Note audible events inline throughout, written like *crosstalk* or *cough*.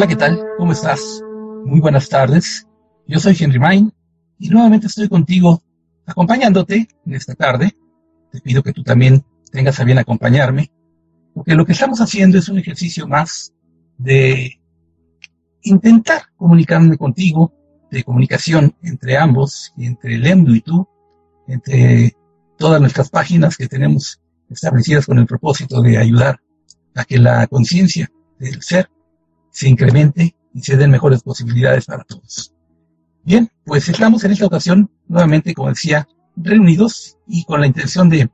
Hola, ¿qué tal? ¿Cómo estás? Muy buenas tardes. Yo soy Henry Main y nuevamente estoy contigo acompañándote en esta tarde. Te pido que tú también tengas a bien acompañarme, porque lo que estamos haciendo es un ejercicio más de intentar comunicarme contigo, de comunicación entre ambos, entre el y tú, entre todas nuestras páginas que tenemos establecidas con el propósito de ayudar a que la conciencia del ser se incremente y se den mejores posibilidades para todos. Bien, pues estamos en esta ocasión nuevamente, como decía, reunidos y con la intención de,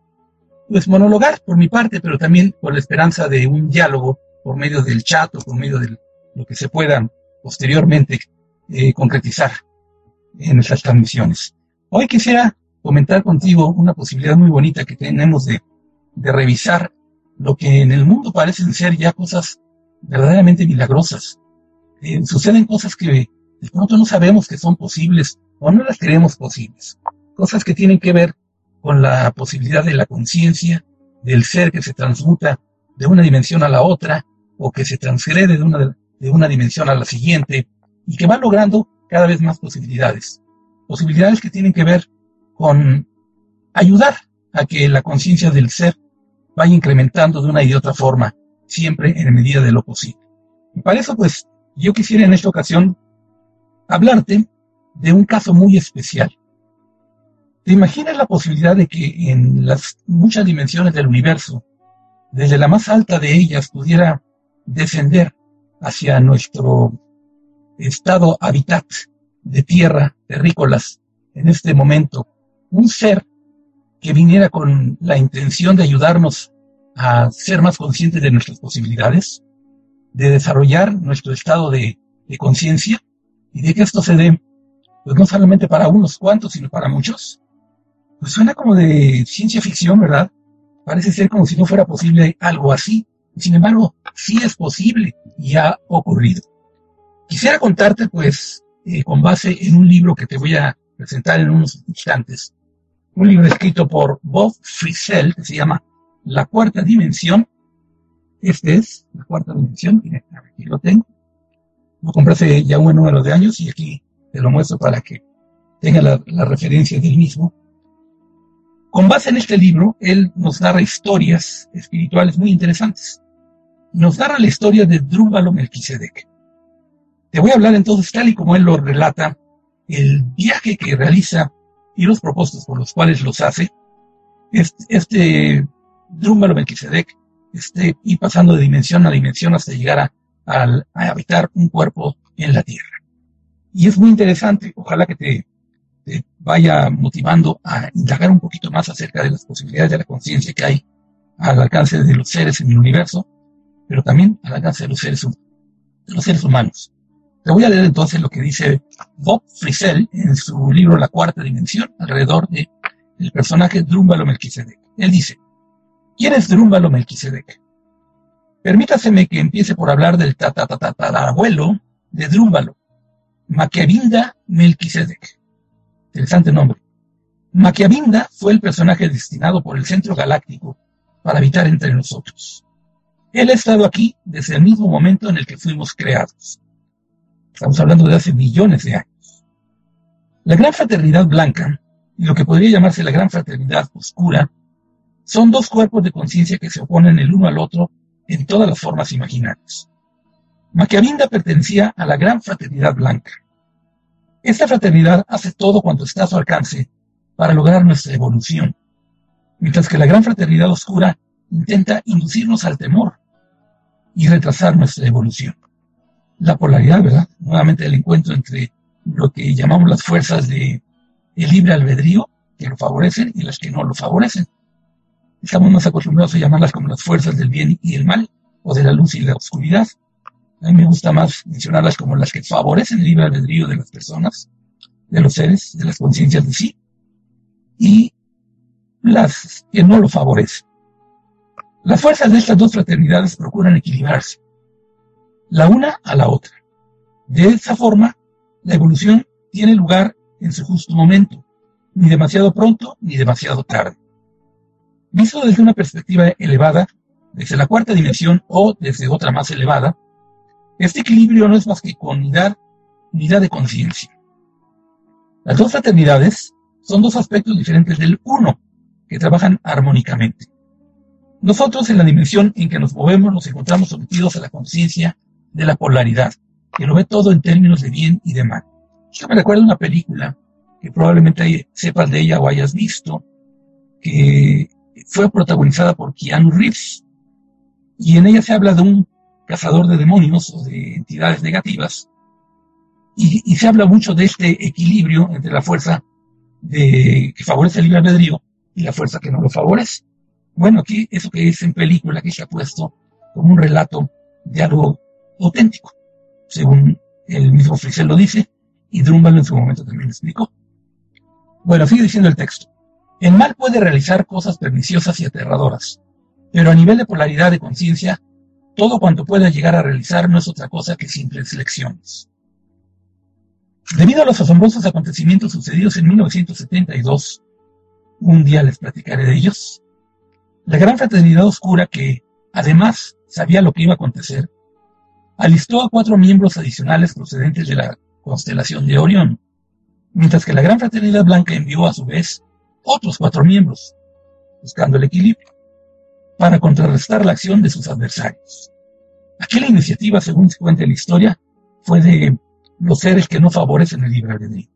pues, monologar por mi parte, pero también con la esperanza de un diálogo por medio del chat o por medio de lo que se pueda posteriormente eh, concretizar en nuestras transmisiones. Hoy quisiera comentar contigo una posibilidad muy bonita que tenemos de, de revisar lo que en el mundo parecen ser ya cosas verdaderamente milagrosas. Eh, suceden cosas que de pronto no sabemos que son posibles o no las creemos posibles. Cosas que tienen que ver con la posibilidad de la conciencia, del ser que se transmuta de una dimensión a la otra o que se transgrede de una, de una dimensión a la siguiente y que va logrando cada vez más posibilidades. Posibilidades que tienen que ver con ayudar a que la conciencia del ser vaya incrementando de una y de otra forma siempre en medida de lo posible. Y para eso, pues, yo quisiera en esta ocasión hablarte de un caso muy especial. ¿Te imaginas la posibilidad de que en las muchas dimensiones del universo, desde la más alta de ellas, pudiera descender hacia nuestro estado hábitat de tierra, terrícolas, en este momento, un ser que viniera con la intención de ayudarnos a ser más conscientes de nuestras posibilidades, de desarrollar nuestro estado de, conciencia y de que esto se dé, pues no solamente para unos cuantos, sino para muchos. Pues suena como de ciencia ficción, ¿verdad? Parece ser como si no fuera posible algo así. Sin embargo, sí es posible y ha ocurrido. Quisiera contarte, pues, eh, con base en un libro que te voy a presentar en unos instantes, un libro escrito por Bob Frisell que se llama la cuarta dimensión. Este es la cuarta dimensión. aquí lo tengo. Lo compré hace ya un número de años y aquí te lo muestro para que tenga la, la referencia del mismo. Con base en este libro, él nos narra historias espirituales muy interesantes. Nos narra la historia de Drúbalo Melquisedec. Te voy a hablar entonces, tal y como él lo relata, el viaje que realiza y los propósitos por los cuales los hace. Este, este Drúmbalo Melquisedec esté y pasando de dimensión a dimensión hasta llegar a, habitar un cuerpo en la tierra. Y es muy interesante, ojalá que te, vaya motivando a indagar un poquito más acerca de las posibilidades de la conciencia que hay al alcance de los seres en el universo, pero también al alcance de los seres, de los seres humanos. Te voy a leer entonces lo que dice Bob Frisell en su libro La Cuarta Dimensión, alrededor de el personaje Drúmbalo Melquisedec. Él dice, ¿Quién es Drúmbalo Melquisedec? Permítaseme que empiece por hablar del abuelo de Drúmbalo, Maquiavinda Melquisedec. Interesante nombre. Maquiavinda fue el personaje destinado por el Centro Galáctico para habitar entre nosotros. Él ha estado aquí desde el mismo momento en el que fuimos creados. Estamos hablando de hace millones de años. La Gran Fraternidad Blanca, y lo que podría llamarse la Gran Fraternidad Oscura, son dos cuerpos de conciencia que se oponen el uno al otro en todas las formas imaginables. Maquiavinda pertenecía a la gran fraternidad blanca. Esta fraternidad hace todo cuanto está a su alcance para lograr nuestra evolución, mientras que la gran fraternidad oscura intenta inducirnos al temor y retrasar nuestra evolución. La polaridad, ¿verdad? Nuevamente el encuentro entre lo que llamamos las fuerzas de el libre albedrío, que lo favorecen, y las que no lo favorecen. Estamos más acostumbrados a llamarlas como las fuerzas del bien y el mal, o de la luz y la oscuridad. A mí me gusta más mencionarlas como las que favorecen el libre albedrío de las personas, de los seres, de las conciencias de sí, y las que no lo favorecen. Las fuerzas de estas dos fraternidades procuran equilibrarse, la una a la otra. De esa forma, la evolución tiene lugar en su justo momento, ni demasiado pronto ni demasiado tarde. Visto desde una perspectiva elevada, desde la cuarta dimensión o desde otra más elevada, Este equilibrio no es más que con unidad, de conciencia. Las dos fraternidades son dos aspectos diferentes del uno, que trabajan armónicamente. Nosotros en la dimensión en que nos movemos nos encontramos sometidos a la conciencia de la polaridad, que lo ve todo en términos de bien y de mal. Esto me recuerda una película que probablemente sepas de ella o hayas visto, que fue protagonizada por Keanu Reeves. Y en ella se habla de un cazador de demonios o de entidades negativas. Y, se habla mucho de este equilibrio entre la fuerza de, que favorece el libre albedrío y la fuerza que no lo favorece. Bueno, aquí eso que es en película que se ha puesto como un relato de algo auténtico, según el mismo Frisell lo dice, y Drumbalo en su momento también lo explicó. Bueno, sigue diciendo el texto. El mal puede realizar cosas perniciosas y aterradoras, pero a nivel de polaridad de conciencia, todo cuanto pueda llegar a realizar no es otra cosa que simples lecciones. Debido a los asombrosos acontecimientos sucedidos en 1972, un día les platicaré de ellos, la gran fraternidad oscura que, además, sabía lo que iba a acontecer, alistó a cuatro miembros adicionales procedentes de la constelación de Orión, mientras que la gran fraternidad blanca envió a su vez otros cuatro miembros, buscando el equilibrio, para contrarrestar la acción de sus adversarios. Aquella iniciativa, según se cuenta en la historia, fue de los seres que no favorecen el libre albedrío.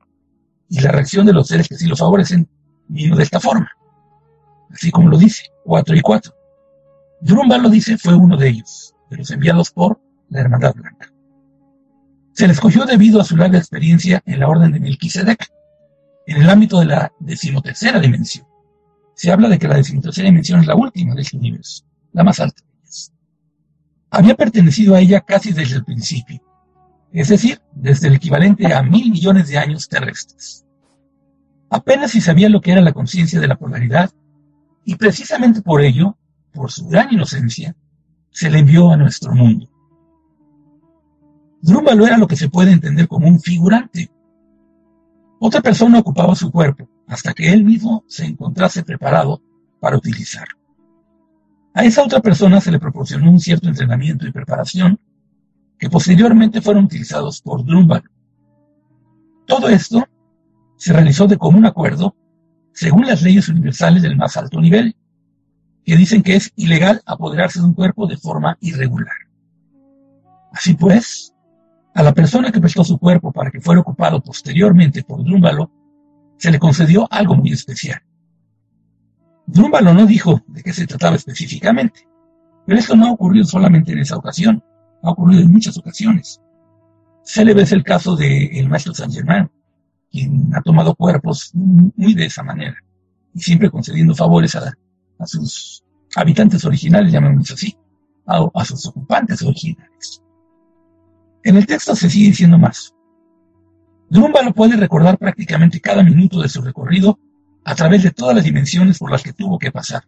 Y la reacción de los seres que sí lo favorecen vino de esta forma. Así como lo dice, cuatro y cuatro. Drumba lo dice, fue uno de ellos, de los enviados por la Hermandad Blanca. Se le escogió debido a su larga experiencia en la orden de Melquisedec, en el ámbito de la decimotercera dimensión. Se habla de que la decimotercera dimensión es la última de este universo, la más alta de. Había pertenecido a ella casi desde el principio, es decir, desde el equivalente a mil millones de años terrestres. Apenas si sabía lo que era la conciencia de la polaridad, y precisamente por ello, por su gran inocencia, se le envió a nuestro mundo. Drúmbalo era lo que se puede entender como un figurante. Otra persona ocupaba su cuerpo hasta que él mismo se encontrase preparado para utilizarlo. A esa otra persona se le proporcionó un cierto entrenamiento y preparación que posteriormente fueron utilizados por Drumbal. Todo esto se realizó de común acuerdo según las leyes universales del más alto nivel, que dicen que es ilegal apoderarse de un cuerpo de forma irregular. Así pues, a la persona que prestó su cuerpo para que fuera ocupado posteriormente por Drúmbalo, se le concedió algo muy especial. Drúmbalo no dijo de qué se trataba específicamente, pero esto no ha ocurrido solamente en esa ocasión ha ocurrido en muchas ocasiones. Célebre es el caso del maestro San Germán, quien ha tomado cuerpos muy de esa manera, y siempre concediendo favores a, sus habitantes originales, llamémoslo así, a, a sus ocupantes originales. En el texto se sigue diciendo más. Drumba lo puede recordar prácticamente cada minuto de su recorrido a través de todas las dimensiones por las que tuvo que pasar.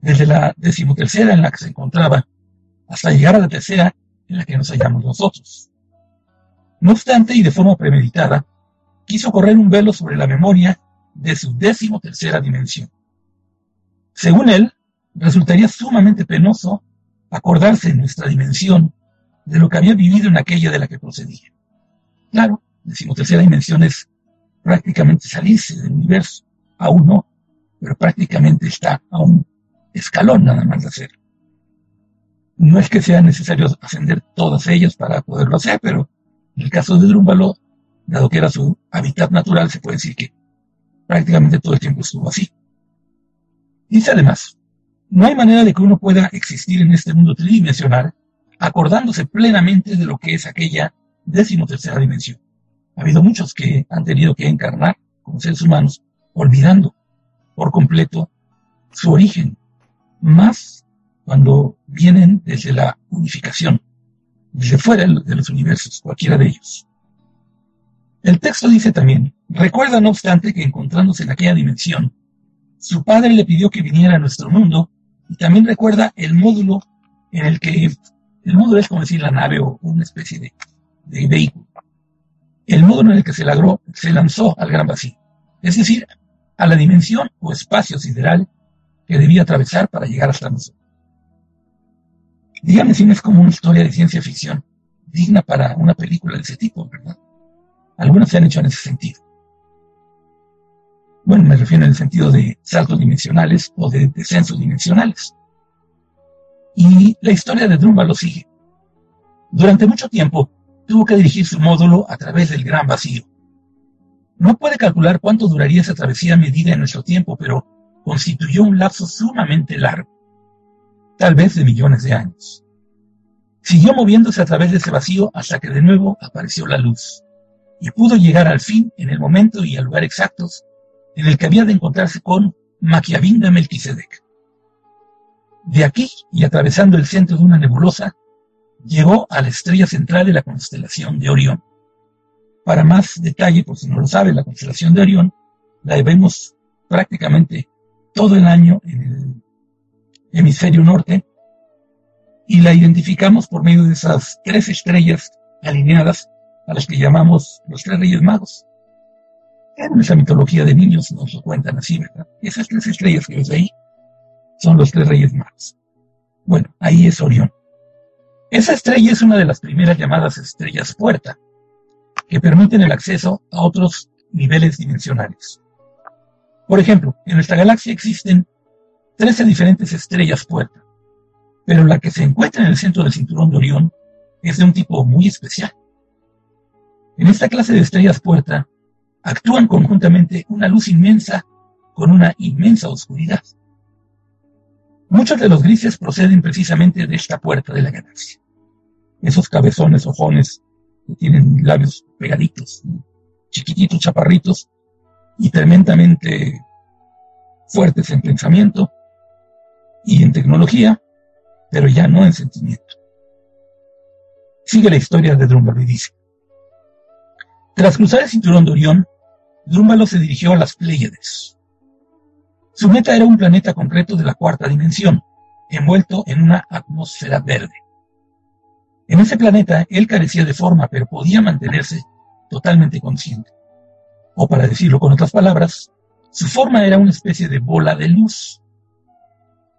Desde la decimotercera en la que se encontraba hasta llegar a la tercera en la que nos hallamos nosotros. No obstante, y de forma premeditada, quiso correr un velo sobre la memoria de su décimo tercera dimensión. Según él, resultaría sumamente penoso acordarse en nuestra dimensión de lo que había vivido en aquella de la que procedía. Claro, decimotercera dimensión es prácticamente salirse del universo, aún no, pero prácticamente está a un escalón nada más de hacerlo. No es que sea necesario ascender todas ellas para poderlo hacer, pero en el caso de Drúmbalo, dado que era su hábitat natural, se puede decir que prácticamente todo el tiempo estuvo así. Dice además, no hay manera de que uno pueda existir en este mundo tridimensional acordándose plenamente de lo que es aquella decimotercera dimensión. Ha habido muchos que han tenido que encarnar como seres humanos, olvidando por completo su origen, más cuando vienen desde la unificación, desde fuera de los universos, cualquiera de ellos. El texto dice también, recuerda no obstante que encontrándose en aquella dimensión, su padre le pidió que viniera a nuestro mundo y también recuerda el módulo en el que, el módulo es como decir la nave o una especie de, vehículo, el módulo en el que se, logró, se lanzó al gran vacío, es decir, a la dimensión o espacio sideral que debía atravesar para llegar hasta nosotros. Dígame si no es como una historia de ciencia ficción, digna para una película de ese tipo, ¿verdad? Algunas se han hecho en ese sentido. Bueno, me refiero en el sentido de saltos dimensionales o de descensos dimensionales. Y la historia de Drumba lo sigue. Durante mucho tiempo tuvo que dirigir su módulo a través del gran vacío. No puede calcular cuánto duraría esa travesía medida en nuestro tiempo, pero constituyó un lapso sumamente largo, tal vez de millones de años. Siguió moviéndose a través de ese vacío hasta que de nuevo apareció la luz, y pudo llegar al fin en el momento y al lugar exactos en el que había de encontrarse con Maquiavinda Melquisedec. De aquí, y atravesando el centro de una nebulosa, llegó a la estrella central de la constelación de Orión. Para más detalle, por si no lo sabe, la constelación de Orión la vemos prácticamente todo el año en el hemisferio norte y la identificamos por medio de esas tres estrellas alineadas a las que llamamos los tres reyes magos. En nuestra mitología de niños nos lo cuentan así, ¿verdad? Esas tres estrellas que ves ahí son los tres reyes magos. Bueno, ahí es Orión. Esa estrella es una de las primeras llamadas estrellas puerta, que permiten el acceso a otros niveles dimensionales. Por ejemplo, en nuestra galaxia existen 13 diferentes estrellas puerta, pero la que se encuentra en el centro del cinturón de Orión es de un tipo muy especial. En esta clase de estrellas puerta actúan conjuntamente una luz inmensa con una inmensa oscuridad. Muchos de los grises proceden precisamente de esta puerta de la galaxia esos cabezones, ojones, que tienen labios pegaditos, chiquititos, chaparritos, y tremendamente fuertes en pensamiento y en tecnología, pero ya no en sentimiento. Sigue la historia de Drúmbalo y dice, tras cruzar el cinturón de Orión, Drúmbalo se dirigió a las Pléyades. Su meta era un planeta concreto de la cuarta dimensión, envuelto en una atmósfera verde. En ese planeta él carecía de forma, pero podía mantenerse totalmente consciente. O para decirlo con otras palabras, su forma era una especie de bola de luz,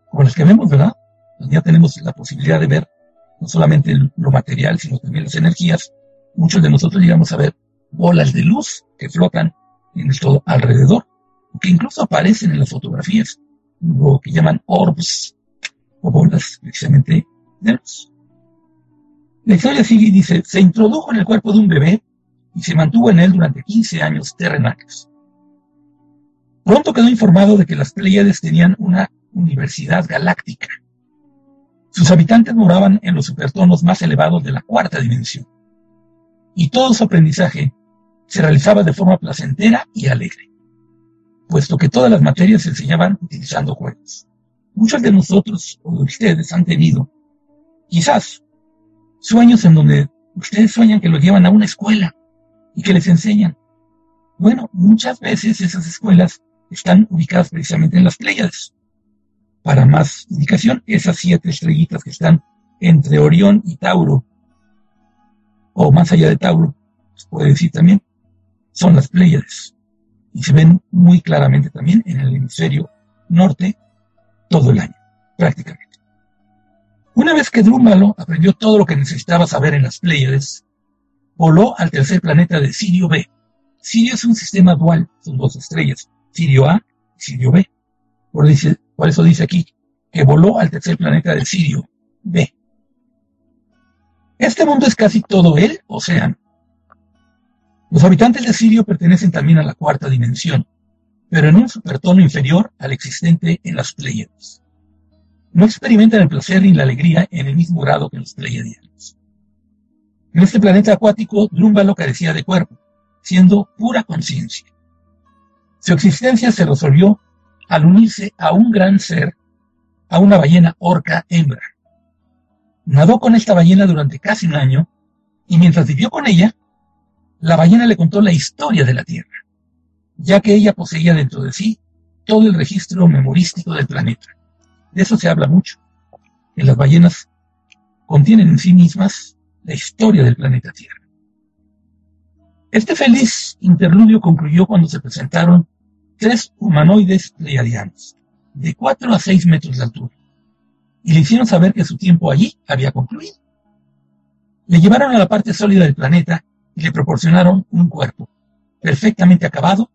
como las que vemos, ¿verdad? ya tenemos la posibilidad de ver no solamente lo material, sino también las energías. Muchos de nosotros llegamos a ver bolas de luz que flotan en todo alrededor, que incluso aparecen en las fotografías, lo que llaman orbs, o bolas precisamente de luz. La historia sigue y dice, se introdujo en el cuerpo de un bebé y se mantuvo en él durante 15 años terrenales. Pronto quedó informado de que las Pleiades tenían una universidad galáctica. Sus habitantes moraban en los supertonos más elevados de la cuarta dimensión. Y todo su aprendizaje se realizaba de forma placentera y alegre, puesto que todas las materias se enseñaban utilizando juegos. Muchos de nosotros o de ustedes han tenido, quizás, Sueños en donde ustedes sueñan que los llevan a una escuela y que les enseñan. Bueno, muchas veces esas escuelas están ubicadas precisamente en las Pléyades. Para más indicación, esas siete estrellitas que están entre Orión y Tauro, o más allá de Tauro, se puede decir también, son las Pléyades. Y se ven muy claramente también en el hemisferio norte todo el año, prácticamente. Una vez que Drúmbalo aprendió todo lo que necesitaba saber en las Pléyades, voló al tercer planeta de Sirio B. Sirio es un sistema dual, son dos estrellas, Sirio A y Sirio B. Por, por eso dice aquí que voló al tercer planeta de Sirio B. Este mundo es casi todo el océano. Los habitantes de Sirio pertenecen también a la cuarta dimensión, pero en un supertono inferior al existente en las Pléyades no experimentan el placer ni la alegría en el mismo grado que los pleiadianos. En este planeta acuático, Drúmbalo carecía de cuerpo, siendo pura conciencia. Su existencia se resolvió al unirse a un gran ser, a una ballena orca hembra. Nadó con esta ballena durante casi un año, y mientras vivió con ella, la ballena le contó la historia de la Tierra, ya que ella poseía dentro de sí todo el registro memorístico del planeta. De eso se habla mucho, que las ballenas contienen en sí mismas la historia del planeta Tierra. Este feliz interludio concluyó cuando se presentaron tres humanoides pleiadianos, de 4 a 6 metros de altura, y le hicieron saber que su tiempo allí había concluido. Le llevaron a la parte sólida del planeta y le proporcionaron un cuerpo, perfectamente acabado,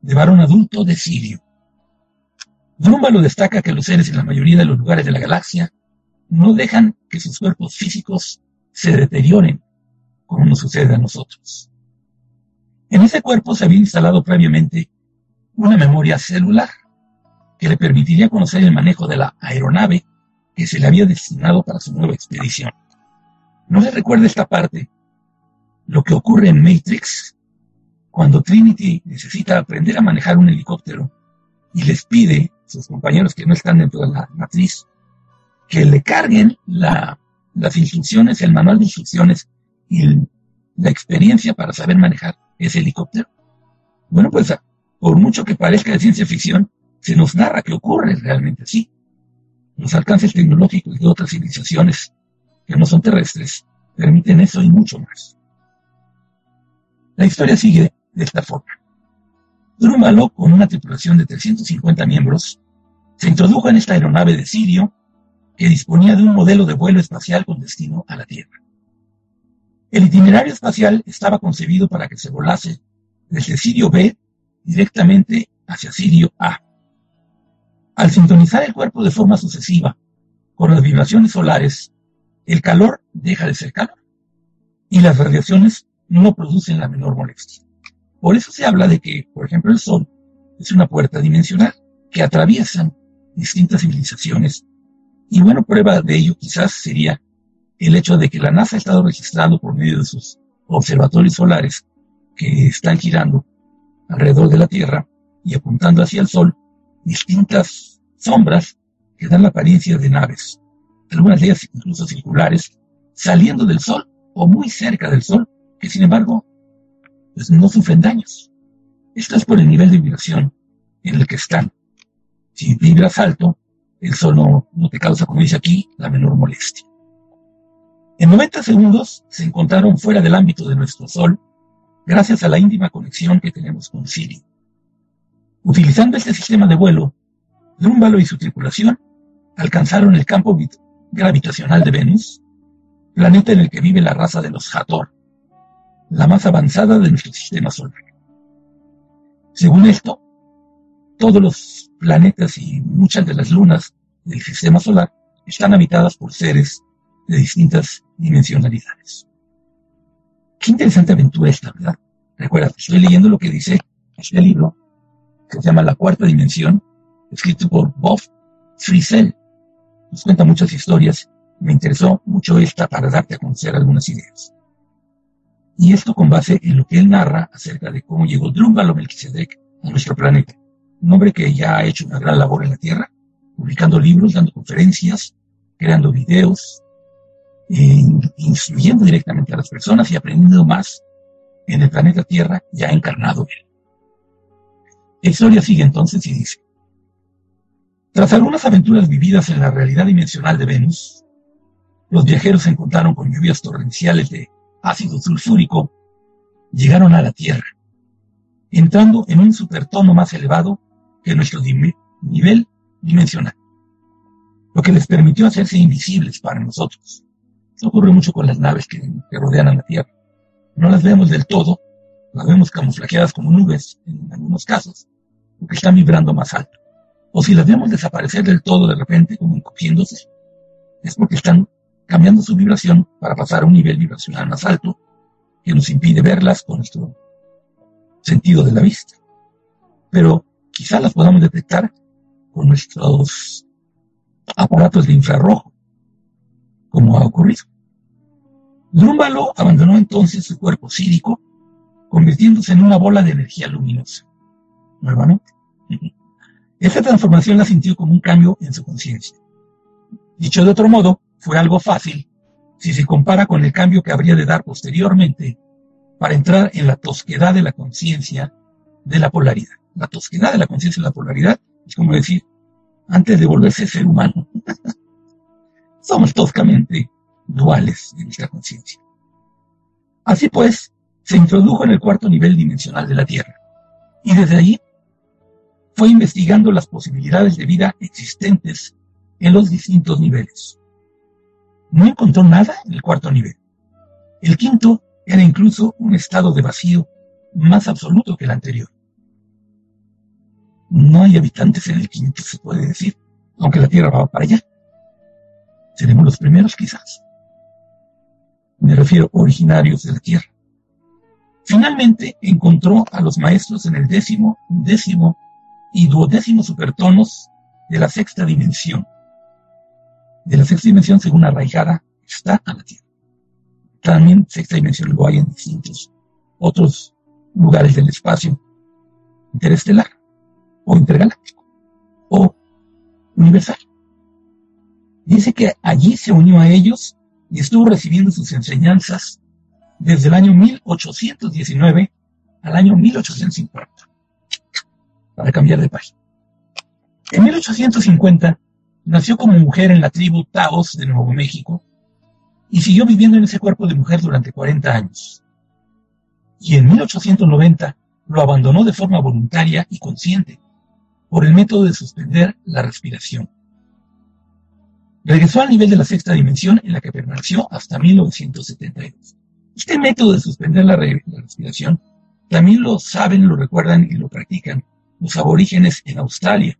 de varón adulto de Sirio. Drúmbalo destaca que los seres en la mayoría de los lugares de la galaxia no dejan que sus cuerpos físicos se deterioren como nos sucede a nosotros. En ese cuerpo se había instalado previamente una memoria celular que le permitiría conocer el manejo de la aeronave que se le había destinado para su nueva expedición. No se recuerda esta parte, lo que ocurre en Matrix cuando Trinity necesita aprender a manejar un helicóptero y les pide a sus compañeros que no están dentro de la matriz que le carguen las instrucciones, el manual de instrucciones y la experiencia para saber manejar ese helicóptero. Bueno, pues por mucho que parezca de ciencia ficción, se nos narra que ocurre realmente así. Los alcances tecnológicos de otras civilizaciones que no son terrestres permiten eso y mucho más. La historia sigue de esta forma. Drúmbalo, con una tripulación de 350 miembros, se introdujo en esta aeronave de Sirio que disponía de un modelo de vuelo espacial con destino a la Tierra. El itinerario espacial estaba concebido para que se volase desde Sirio B directamente hacia Sirio A. Al sintonizar el cuerpo de forma sucesiva con las vibraciones solares, el calor deja de ser calor y las radiaciones no producen la menor molestia. Por eso se habla de que, por ejemplo, el Sol es una puerta dimensional que atraviesan distintas civilizaciones. Y bueno, prueba de ello quizás sería el hecho de que la NASA ha estado registrando por medio de sus observatorios solares que están girando alrededor de la Tierra y apuntando hacia el Sol distintas sombras que dan la apariencia de naves, algunas de ellas incluso circulares, saliendo del Sol o muy cerca del Sol, que sin embargo pues no sufren daños. Esto es por el nivel de vibración en el que están. Si vibras alto, el Sol no, no te causa, como dice aquí, la menor molestia. En 90 segundos se encontraron fuera del ámbito de nuestro Sol gracias a la íntima conexión que tenemos con Siri. Utilizando este sistema de vuelo, Drúmbalo y su tripulación alcanzaron el campo gravitacional de Venus, planeta en el que vive la raza de los Hathor, la más avanzada de nuestro sistema solar. Según esto, todos los planetas y muchas de las lunas del sistema solar están habitadas por seres de distintas dimensionalidades. Qué interesante aventura esta, ¿verdad? Recuerda, estoy leyendo lo que dice este libro, que se llama La Cuarta Dimensión, escrito por Bob Frisell. Nos cuenta muchas historias. Me interesó mucho esta para darte a conocer algunas ideas. Y esto con base en lo que él narra acerca de cómo llegó Drúmbalo Melquisedec a nuestro planeta. Un hombre que ya ha hecho una gran labor en la Tierra, publicando libros, dando conferencias, creando videos, instruyendo directamente a las personas y aprendiendo más en el planeta Tierra ya encarnado él. La historia sigue entonces y dice, tras algunas aventuras vividas en la realidad dimensional de Venus, los viajeros se encontraron con lluvias torrenciales de ácido sulfúrico, llegaron a la Tierra, entrando en un supertono más elevado que nuestro nivel dimensional, lo que les permitió hacerse invisibles para nosotros. Esto ocurre mucho con las naves que, rodean a la Tierra. No las vemos del todo, las vemos camuflajeadas como nubes en algunos casos, porque están vibrando más alto. O si las vemos desaparecer del todo de repente, como encogiéndose, es porque están cambiando su vibración para pasar a un nivel vibracional más alto que nos impide verlas con nuestro sentido de la vista. Pero quizá las podamos detectar con nuestros aparatos de infrarrojo como ha ocurrido. Drúmbalo abandonó entonces su cuerpo sírico, convirtiéndose en una bola de energía luminosa. Nuevamente. *laughs* Esta transformación la sintió como un cambio en su conciencia. Dicho de otro modo, fue algo fácil si se compara con el cambio que habría de dar posteriormente para entrar en la tosquedad de la conciencia de la polaridad. La tosquedad de la conciencia de la polaridad es como decir, antes de volverse ser humano. *laughs* somos toscamente duales en nuestra conciencia. Así pues, se introdujo en el cuarto nivel dimensional de la Tierra y desde ahí fue investigando las posibilidades de vida existentes en los distintos niveles. No encontró nada en el cuarto nivel, El quinto era incluso un estado de vacío más absoluto que el anterior. No hay habitantes en el quinto, se puede decir, aunque la Tierra va para allá. Seremos los primeros quizás. Me refiero originarios de la Tierra. Finalmente encontró a los maestros en el décimo, décimo y duodécimo supertonos de la sexta dimensión. De la sexta dimensión, según arraigada, está a la Tierra. También sexta dimensión lo hay en distintos otros lugares del espacio interestelar o intergaláctico o universal. Dice que allí se unió a ellos y estuvo recibiendo sus enseñanzas desde el año 1819 al año 1850, para cambiar de página. En 1850 nació como mujer en la tribu Taos de Nuevo México y siguió viviendo en ese cuerpo de mujer durante 40 años. Y en 1890 lo abandonó de forma voluntaria y consciente por el método de suspender la respiración. Regresó al nivel de la sexta dimensión en la que permaneció hasta 1972. Este método de suspender la, respiración también lo saben, lo recuerdan y lo practican los aborígenes en Australia,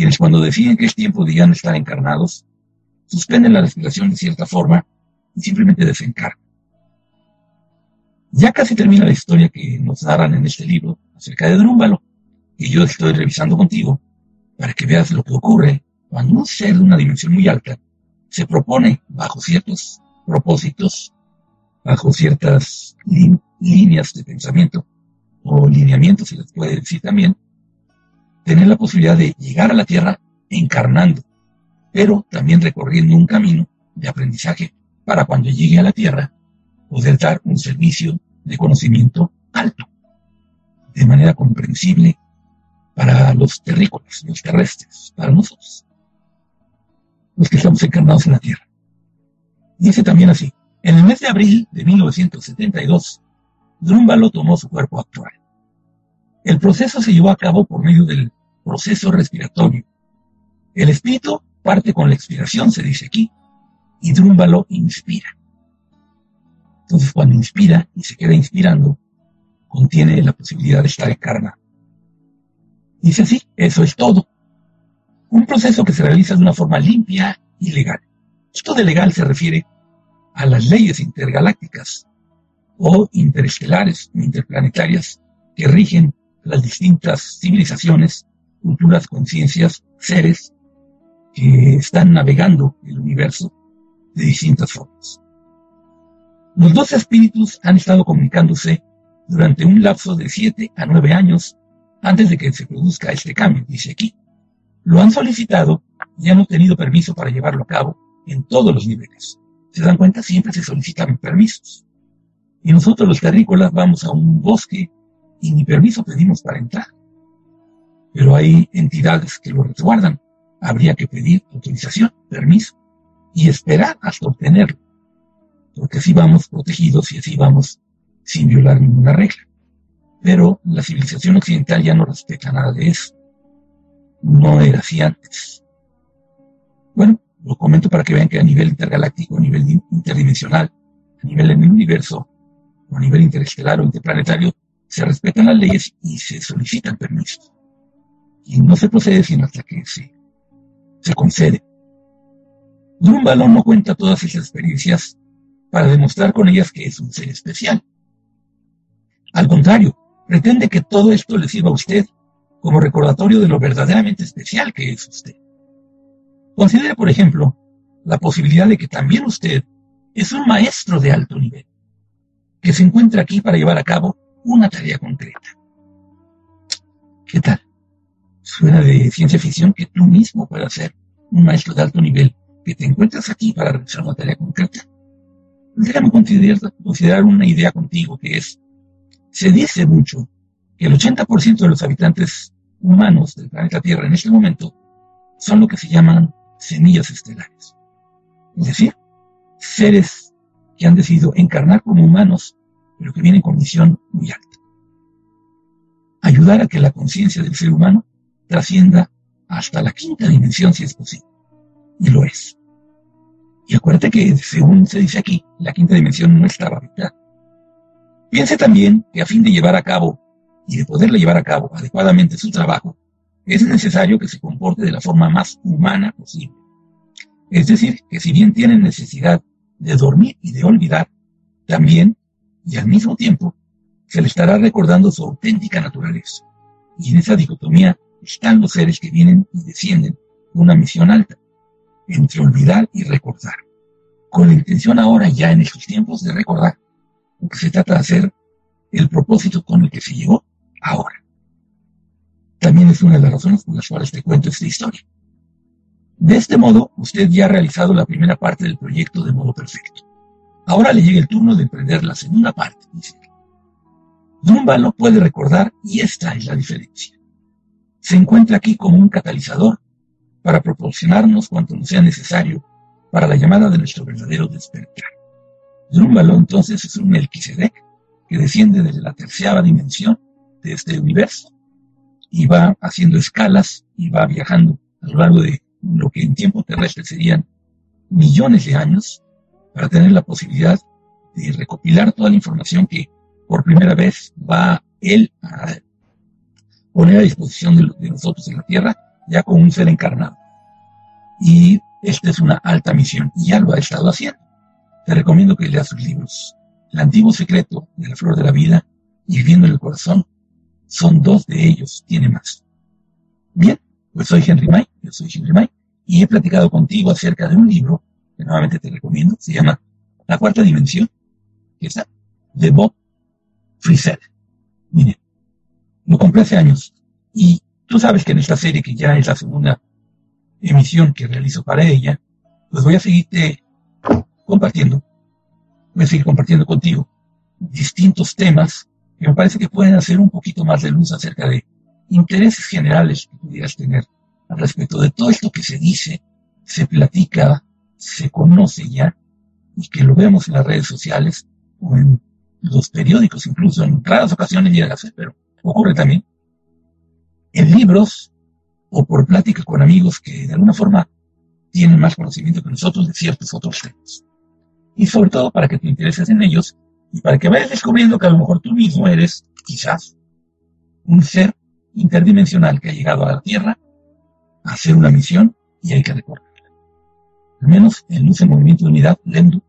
quienes cuando deciden que es tiempo de ya no estar encarnados, suspenden la respiración de cierta forma y simplemente desencarnan. Ya casi termina la historia que nos narran en este libro acerca de Drúmbalo, que yo estoy revisando contigo, para que veas lo que ocurre cuando un ser de una dimensión muy alta se propone, bajo ciertos propósitos, bajo ciertas líneas de pensamiento, o lineamientos, se les puede decir también, tener la posibilidad de llegar a la Tierra encarnando, pero también recorriendo un camino de aprendizaje para cuando llegue a la Tierra poder dar un servicio de conocimiento alto, de manera comprensible para los terrícolas, los terrestres, para nosotros, los que estamos encarnados en la Tierra. Dice también así, en el mes de abril de 1972, Drúmbalo tomó su cuerpo actual. El proceso se llevó a cabo por medio del proceso respiratorio. El espíritu parte con la expiración, se dice aquí, y Drúmbalo inspira. Entonces, cuando inspira y se queda inspirando, contiene la posibilidad de estar encarnado. Dice así, eso es todo. Un proceso que se realiza de una forma limpia y legal. Esto de legal se refiere a las leyes intergalácticas o interestelares interplanetarias que rigen las distintas civilizaciones, culturas, conciencias, seres que están navegando el universo de distintas formas. Los dos espíritus han estado comunicándose durante un lapso de siete a nueve años antes de que se produzca este cambio, dice aquí. Lo han solicitado y han obtenido permiso para llevarlo a cabo en todos los niveles. ¿Se dan cuenta? Siempre se solicitan permisos. Y nosotros los terrícolas vamos a un bosque y ni permiso pedimos para entrar. Pero hay entidades que lo resguardan. Habría que pedir autorización, permiso y esperar hasta obtenerlo. Porque así vamos protegidos y así vamos sin violar ninguna regla. Pero la civilización occidental ya no respeta nada de eso. No era así antes. Bueno, lo comento para que vean que a nivel intergaláctico, a nivel interdimensional, a nivel en el universo, a nivel interestelar o interplanetario, se respetan las leyes y se solicitan permisos. Y no se procede sino hasta que se, se concede. balón no cuenta todas esas experiencias para demostrar con ellas que es un ser especial. Al contrario, pretende que todo esto le sirva a usted como recordatorio de lo verdaderamente especial que es usted. Considere, por ejemplo, la posibilidad de que también usted es un maestro de alto nivel, que se encuentra aquí para llevar a cabo una tarea concreta. ¿Qué tal? Suena de ciencia ficción que tú mismo puedas ser un maestro de alto nivel, que te encuentras aquí para realizar una tarea concreta. Déjame considerar, considerar una idea contigo que es, se dice mucho que el 80% de los habitantes humanos del planeta Tierra en este momento son lo que se llaman semillas estelares. Es decir, seres que han decidido encarnar como humanos, pero que vienen con misión muy alta. Ayudar a que la conciencia del ser humano trascienda hasta la quinta dimensión si es posible. Y lo es. Y acuérdate que, según se dice aquí, la quinta dimensión no estaba habitada. Piense también que a fin de llevar a cabo y de poderle llevar a cabo adecuadamente su trabajo, es necesario que se comporte de la forma más humana posible. Es decir, que si bien tiene necesidad de dormir y de olvidar, también y al mismo tiempo se le estará recordando su auténtica naturaleza. Y en esa dicotomía están los seres que vienen y descienden de una misión alta, entre olvidar y recordar, con la intención ahora ya en estos tiempos de recordar, porque se trata de hacer el propósito con el que se llegó ahora. También es una de las razones por las cuales te cuento esta historia. De este modo, usted ya ha realizado la primera parte del proyecto de modo perfecto. Ahora le llega el turno de emprender la segunda parte, dice. Dumba no puede recordar y esta es la diferencia. Se encuentra aquí como un catalizador para proporcionarnos cuanto nos sea necesario para la llamada de nuestro verdadero despertar. Drúmbalo entonces es un Melquisedec que desciende desde la tercera dimensión de este universo y va haciendo escalas y va viajando a lo largo de lo que en tiempo terrestre serían millones de años para tener la posibilidad de recopilar toda la información que por primera vez va él a poner a disposición de, nosotros en la Tierra ya con un ser encarnado. Y esta es una alta misión y ya lo ha estado haciendo. Te recomiendo que leas sus libros. El antiguo secreto de la flor de la vida y viviendo en el corazón son dos de ellos, tiene más. Bien, pues soy Henry May, yo soy Henry May, y he platicado contigo acerca de un libro nuevamente te recomiendo, se llama La Cuarta Dimensión, que es de Bob Frisell. Miren, lo compré hace años, y tú sabes que en esta serie, que ya es la segunda emisión que realizo para ella, pues voy a seguirte compartiendo, voy a seguir compartiendo contigo distintos temas que me parece que pueden hacer un poquito más de luz acerca de intereses generales que pudieras tener al respecto de todo esto que se dice, se platica, se conoce ya, y que lo vemos en las redes sociales o en los periódicos, incluso en raras ocasiones llega a ser, pero ocurre también, en libros o por plática con amigos que de alguna forma tienen más conocimiento que nosotros de ciertos otros temas. Y sobre todo para que te intereses en ellos y para que vayas descubriendo que a lo mejor tú mismo eres, quizás, un ser interdimensional que ha llegado a la Tierra a hacer una misión y hay que recorrerla. Al menos en Luz en Movimiento de Unidad, LEMDU,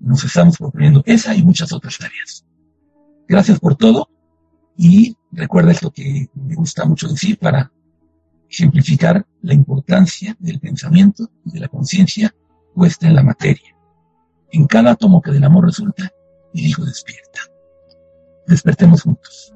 nos estamos proponiendo esa y muchas otras tareas. Gracias por todo y recuerda esto que me gusta mucho decir para ejemplificar la importancia del pensamiento y de la conciencia puesta en la materia. En cada átomo que del amor resulta, el Hijo despierta. Despertemos juntos.